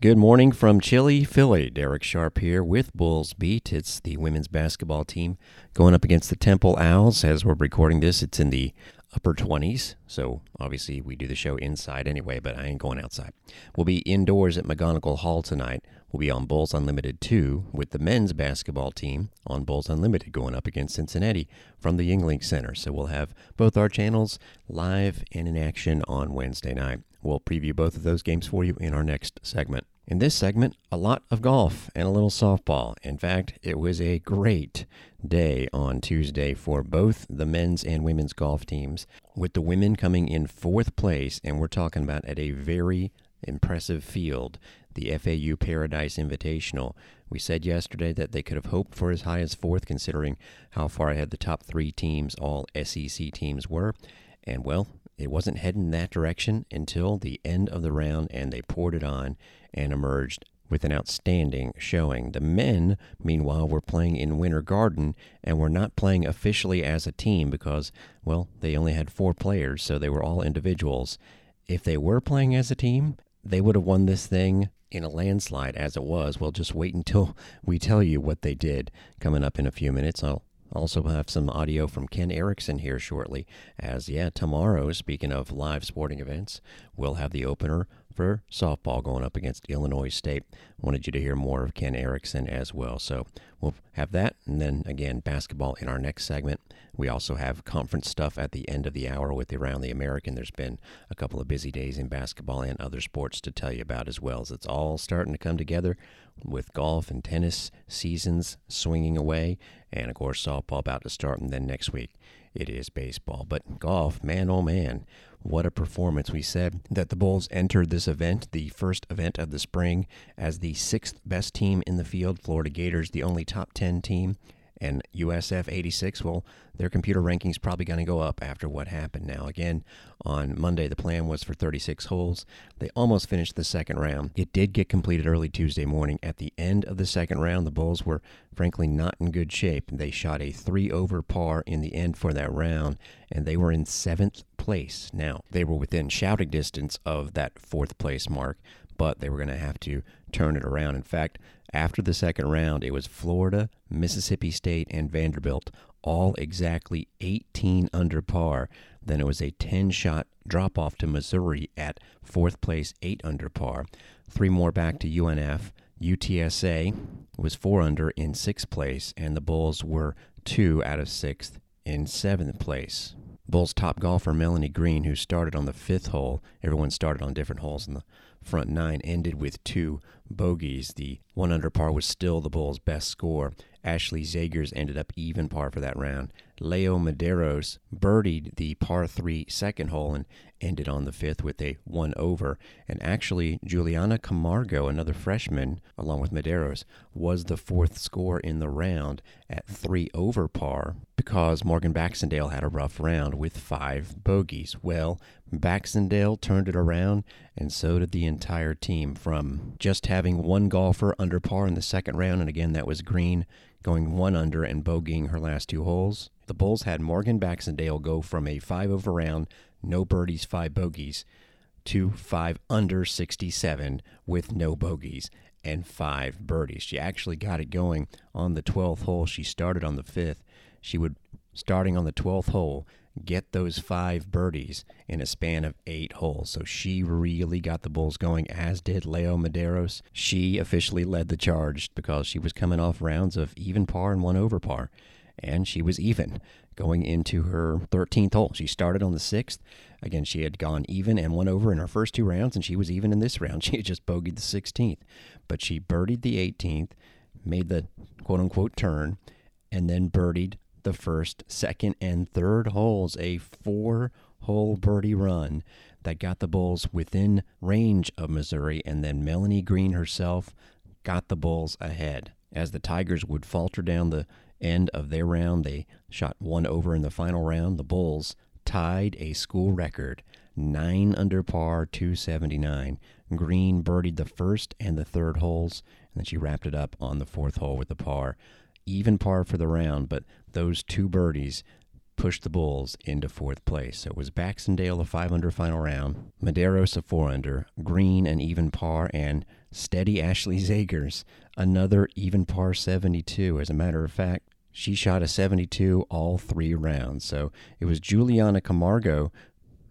Good morning from chilly Philly. Derek Sharp here with Bulls Beat. It's the women's basketball team going up against the Temple Owls. As we're recording this, it's in the upper 20s. So obviously, we do the show inside anyway, but I ain't going outside. We'll be indoors at McGonigle Hall tonight. We'll be on Bulls Unlimited 2 with the men's basketball team on Bulls Unlimited going up against Cincinnati from the Yuengling Center. So we'll have both our channels live and in action on Wednesday night. We'll preview both of those games for you in our next segment. In this segment, a lot of golf and a little softball. In fact, it was a great day on Tuesday for both the men's and women's golf teams, with the women coming in fourth place, and we're talking about at a very impressive field, the FAU Paradise Invitational. We said yesterday that they could have hoped for as high as fourth, considering how far ahead the top three teams, all SEC teams, were. And well, it wasn't heading that direction until the end of the round, and they poured it on and emerged with an outstanding showing. The men, meanwhile, were playing in Winter Garden and were not playing officially as a team because, well, they only had four players, so they were all individuals. If they were playing as a team, they would have won this thing in a landslide as it was. Well, just wait until we tell you what they did coming up in a few minutes. I'll also have some audio from Ken Eriksen here shortly. As yeah, tomorrow, speaking of live sporting events, we'll have the opener for softball going up against Illinois State. Wanted you to hear more of Ken Eriksen as well. So we'll have that. And then again, basketball in our next segment. We also have conference stuff at the end of the hour with Around the American. There's been a couple of busy days in basketball and other sports to tell you about as well. As it's all starting to come together with golf and tennis seasons swinging away. And of course, softball about to start. And then next week, it is baseball. But golf, man, oh man, what a performance. We said that the Bulls entered this event, the first event of the spring, as the sixth best team in the field. Florida Gators, the only top 10 team. And USF 86, well, their computer ranking's probably going to go up after what happened. Now, again, on Monday, the plan was for 36 holes. They almost finished the second round. It did get completed early Tuesday morning. At the end of the second round, the Bulls were frankly not in good shape. They shot a three over par in the end for that round, and they were in seventh place. Now, they were within shouting distance of that fourth place mark, but they were going to have to turn it around. In fact, after the second round, it was Florida, Mississippi State, and Vanderbilt, all exactly 18 under par. Then it was a 10 shot drop off to Missouri at fourth place, 8 under par. Three more back to UNF. UTSA was 4 under in sixth place, and the Bulls were 2 out of sixth in seventh place. Bulls top golfer Melanie Green, who started on the fifth hole, everyone started on different holes in the front nine, ended with two bogeys. The one under par was still the Bulls' best score. Ashley Zagers ended up even par for that round. Leo Medeiros birdied the par three second hole and ended on the fifth with a one over. And actually, Juliana Camargo, another freshman, along with Medeiros, was the fourth score in the round at three over par because Morgan Baxendale had a rough round with five bogeys. Well, Baxendale turned it around, and so did the entire team from just having one golfer under par in the second round, and again, that was Green going one under and bogeying her last two holes. The Bulls had Morgan Baxendale go from a five over round, no birdies, five bogeys, to five under 67 with no bogeys and five birdies. She actually got it going on the 12th hole. She started on the fifth. She would, starting on the 12th hole, get those five birdies in a span of eight holes. So she really got the Bulls going, as did Leo Medeiros. She officially led the charge because she was coming off rounds of even par and one over par. And she was even going into her 13th hole. She started on the sixth. Again, she had gone even and one over in her first two rounds, and she was even in this round. She had just bogeyed the 16th. But she birdied the 18th, made the quote unquote turn, and then birdied the first, second, and third holes, a four hole birdie run that got the Bulls within range of Missouri, and then Melanie Green herself got the Bulls ahead. As the Tigers would falter down the end of their round, they shot one over in the final round. The Bulls tied a school record, nine under par, 279. Green birdied the first and the third holes, and then she wrapped it up on the fourth hole with a par even par for the round, but those two birdies pushed the Bulls into fourth place. So it was Baxendale a five under final round, Medeiros a four under, Green an even par, and steady Ashley Zagers, another even par 72. As a matter of fact, she shot a 72 all three rounds. So it was Juliana Camargo,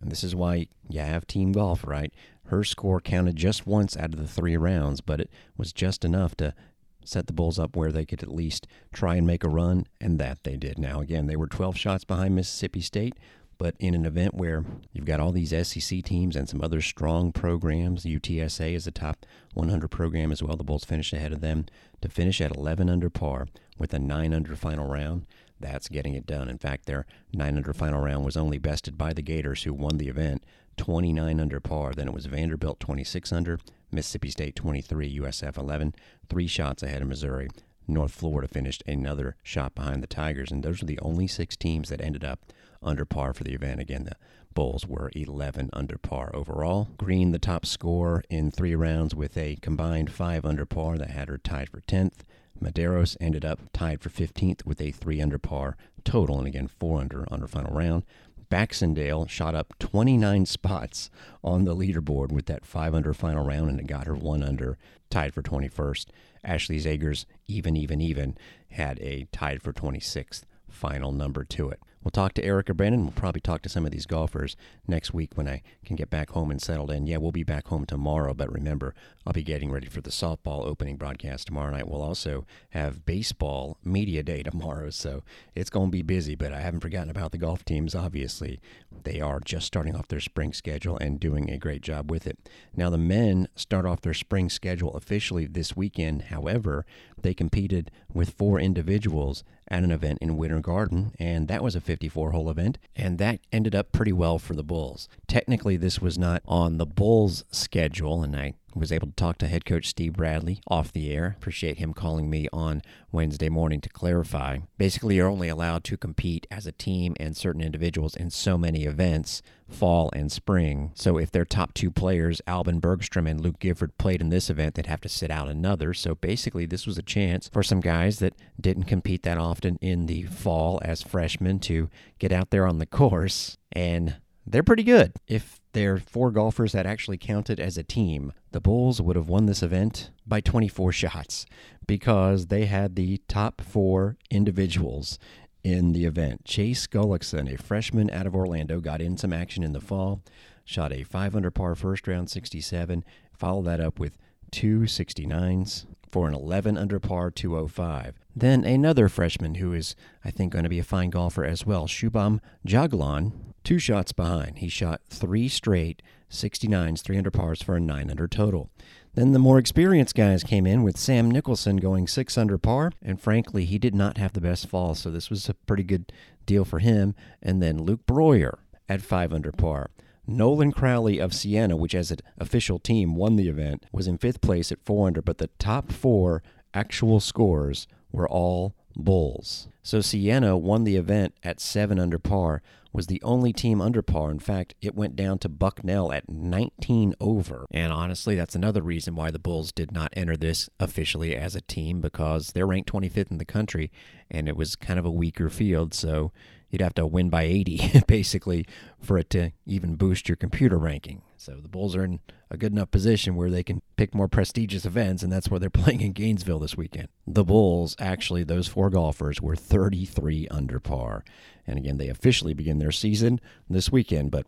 and this is why you have team golf, right? Her score counted just once out of the three rounds, but it was just enough to set the Bulls up where they could at least try and make a run, and that they did. Now, again, they were 12 shots behind Mississippi State, but in an event where you've got all these SEC teams and some other strong programs, UTSA is a top 100 program as well. The Bulls finished ahead of them to finish at 11 under par with a 9 under final round. That's getting it done. In fact, their 9 under final round was only bested by the Gators, who won the event 29 under par. Then it was Vanderbilt 26 under, Mississippi State 23, USF 11, three shots ahead of Missouri. North Florida finished another shot behind the Tigers, and those are the only six teams that ended up under par for the event. Again, the Bulls were 11 under par overall. Green, the top scorer in three rounds with a combined 5 under par that had her tied for 10th. Medeiros ended up tied for 15th with a 3 under par total, and again, 4 under on her final round. Baxendale shot up 29 spots on the leaderboard with that 5 under final round, and it got her 1 under, tied for 21st. Ashley Zagers, even, even, even, had a tied for 26th final number to it. We'll talk to Erika Brennan. We'll probably talk to some of these golfers next week when I can get back home and settled in. Yeah, we'll be back home tomorrow, but remember, I'll be getting ready for the softball opening broadcast tomorrow night. We'll also have baseball media day tomorrow, so it's going to be busy, but I haven't forgotten about the golf teams, obviously. They are just starting off their spring schedule and doing a great job with it. Now, the men start off their spring schedule officially this weekend. However, they competed with four individuals at an event in Winter Garden, and that was a 54 hole event, and that ended up pretty well for the Bulls. Technically, this was not on the Bulls' schedule, and I was able to talk to head coach Steve Bradley off the air. Appreciate him calling me on Wednesday morning to clarify. Basically, you're only allowed to compete as a team and certain individuals in so many events, fall and spring. So if their top two players, Albin Bergstrom and Luke Gifford, played in this event, they'd have to sit out another. So basically, this was a chance for some guys that didn't compete that often in the fall as freshmen to get out there on the course and they're pretty good. If they're four golfers had actually counted as a team, the Bulls would have won this event by 24 shots because they had the top four individuals in the event. Chase Gullickson, a freshman out of Orlando, got in some action in the fall, shot a 5 under par first round 67, followed that up with two 69s for an 11 under par 205. Then another freshman who is, I think, going to be a fine golfer as well, Shubham Jaglan, two shots behind. He shot three straight 69s, 300 pars for a 9 under total. Then the more experienced guys came in with Sam Nicholson going 6 under par, and frankly, he did not have the best fall, so this was a pretty good deal for him. And then Luke Breuer at 5 under par. Nolan Crowley of Siena, which as an official team won the event, was in fifth place at 4 under, but the top four actual scores were all Bulls. So Siena won the event at 7 under par, was the only team under par. In fact, it went down to Bucknell at 19 over. And honestly, that's another reason why the Bulls did not enter this officially as a team because they're ranked 25th in the country and it was kind of a weaker field. So you'd have to win by 80 basically for it to even boost your computer ranking. So the Bulls are in a good enough position where they can pick more prestigious events, and that's where they're playing in Gainesville this weekend. The Bulls, actually, those four golfers were 33 under par. And again, they officially begin their season this weekend, but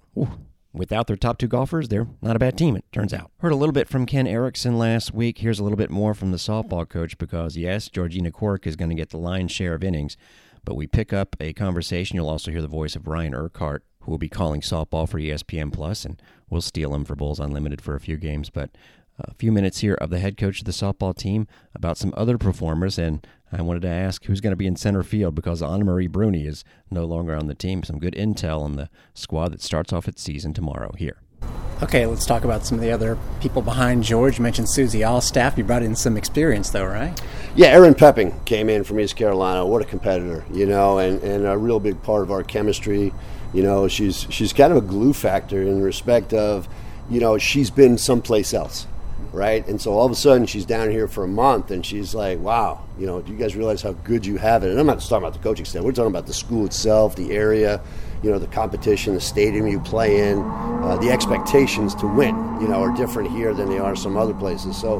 without their top two golfers, they're not a bad team, it turns out. Heard a little bit from Ken Eriksen last week. Here's a little bit more from the softball coach because, yes, Georgina Corrick is going to get the lion's share of innings. But we pick up a conversation. You'll also hear the voice of Ryan Urquhart, who will be calling softball for ESPN Plus, and we'll steal him for Bulls Unlimited for a few games. But a few minutes here of the head coach of the softball team about some other performers, and I wanted to ask who's going to be in center field because Anna Marie Bruni is no longer on the team. Some good intel on the squad that starts off its season tomorrow here. Okay, let's talk about some of the other people behind George. You mentioned Susie Allstaff. You brought in some experience, though, right? Yeah, Erin Pepping came in from East Carolina. What a competitor, you know, and, and a real big part of our chemistry. You know, she's she's kind of a glue factor in respect of, you know, she's been someplace else. right? And so all of a sudden she's down here for a month and she's like, wow, you know, do you guys realize how good you have it? And I'm not just talking about the coaching staff, we're talking about the school itself, the area, you know, the competition, the stadium you play in, uh, the expectations to win, you know, are different here than they are some other places. So,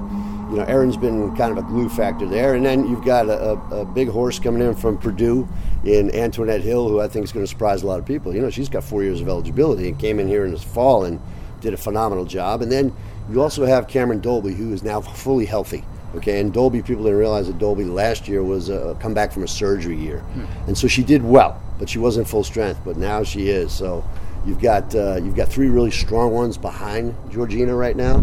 you know, Erin's been kind of a glue factor there. And then you've got a, a, big horse coming in from Purdue in Antoinette Hill, who I think is going to surprise a lot of people. You know, she's got four years of eligibility and came in here in the fall and did a phenomenal job. And then you also have Cameron Dolby, who is now fully healthy. Okay, and Dolby, people didn't realize that Dolby last year was a come back from a surgery year, hmm. and so she did well, but she wasn't full strength. But now she is. So you've got uh, you've got three really strong ones behind Georgina right now,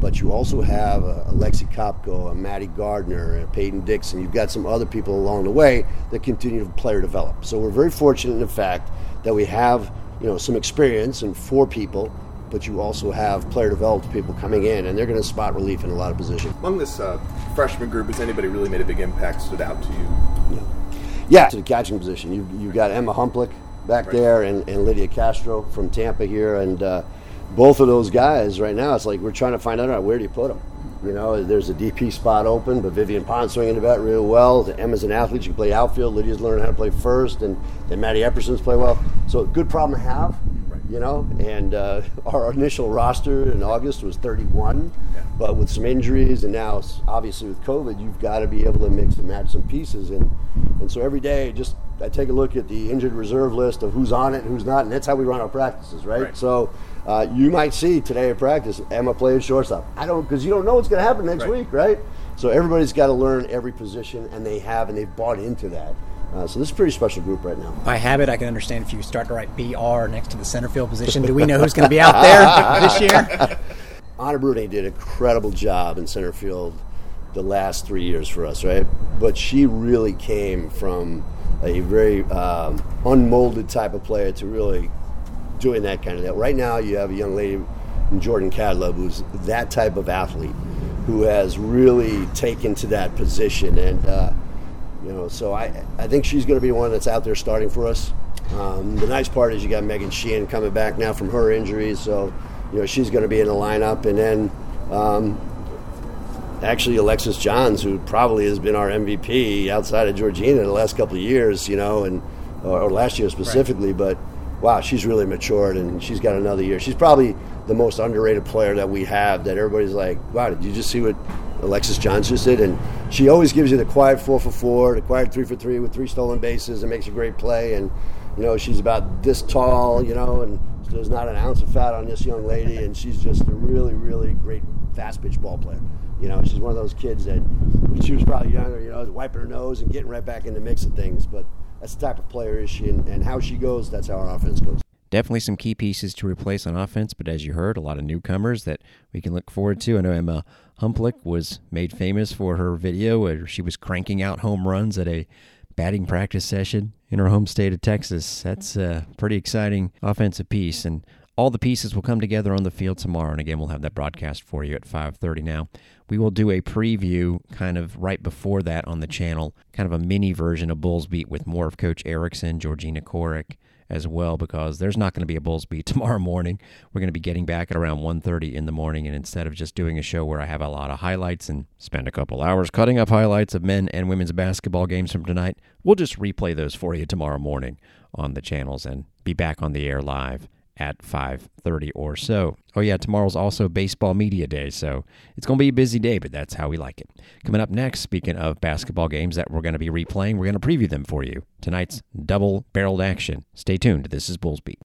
but you also have a, a Lexi Kopko, a Maddie Gardner, a Peyton Dixon. You've got some other people along the way that continue to player develop. So we're very fortunate in the fact that we have you know some experience and four people but you also have player developed people coming in, and they're going to spot relief in a lot of positions. Among this uh, freshman group, has anybody really made a big impact, stood out to you? Yeah, to the catching position. You you got Emma Humplick back right. there, and, and Lydia Castro from Tampa here, and uh, both of those guys right now. It's like we're trying to find out where do you put them. You know, there's a DP spot open, but Vivian Pond swinging the bat real well. Emma's an athlete; she can play outfield. Lydia's learning how to play first, and then Maddie Epperson's play well. So, good problem to have you know. And uh, our initial roster in August was 31, yeah. but with some injuries and now obviously with COVID, you've got to be able to mix and match some pieces. And and so every day, just I take a look at the injured reserve list of who's on it and who's not, and that's how we run our practices, right? right. So. Uh, you might see today at practice Emma playing shortstop. I don't because you don't know what's going to happen next right. week, right? So everybody's got to learn every position, and they have, and they've bought into that. Uh, so this is a pretty special group right now. By habit, I can understand if you start to write BR next to the center field position. Do we know who's going to be out there this year? Anna Bruni did an incredible job in center field the last three years for us, right? But she really came from a very um, unmolded type of player to really doing that kind of thing. Right now, you have a young lady, Jordan Cadleb, who's that type of athlete who has really taken to that position and. Uh, you know, so I, I think she's going to be one that's out there starting for us. Um, the nice part is you got Megan Sheehan coming back now from her injuries, so you know she's going to be in the lineup. And then um, actually Alexis Johns, who probably has been our MVP outside of Georgina the last couple of years, you know, and or, or last year specifically. Right. But wow, she's really matured and she's got another year. She's probably the most underrated player that we have. That everybody's like, wow, did you just see what Alexis Johnson did, and she always gives you the quiet four for four, the quiet three for three with three stolen bases, and makes a great play. And you know she's about this tall, you know, and there's not an ounce of fat on this young lady, and she's just a really, really great fast pitch ball player. You know, she's one of those kids that when she was probably younger, you know, wiping her nose and getting right back in the mix of things. But that's the type of player is she, and, and how she goes, that's how our offense goes. Definitely some key pieces to replace on offense, but as you heard, a lot of newcomers that we can look forward to. I know Emma Humplick was made famous for her video where she was cranking out home runs at a batting practice session in her home state of Texas. That's a pretty exciting offensive piece, and all the pieces will come together on the field tomorrow. And again, we'll have that broadcast for you at 5:30. Now, we will do a preview kind of right before that on the channel, kind of a mini version of Bulls Beat with more of Coach Eriksen, Georgina Corrick, as well because there's not going to be a Bulls beat tomorrow morning. We're going to be getting back at around 1:30 in the morning and instead of just doing a show where I have a lot of highlights and spend a couple hours cutting up highlights of men and women's basketball games from tonight, we'll just replay those for you tomorrow morning on the channels and be back on the air live at 5:30 or so. Oh yeah, tomorrow's also baseball media day, so it's going to be a busy day, but that's how we like it. Coming up next, speaking of basketball games that we're going to be replaying, we're going to preview them for you. Tonight's double-barreled action. Stay tuned. This is Bulls Beat.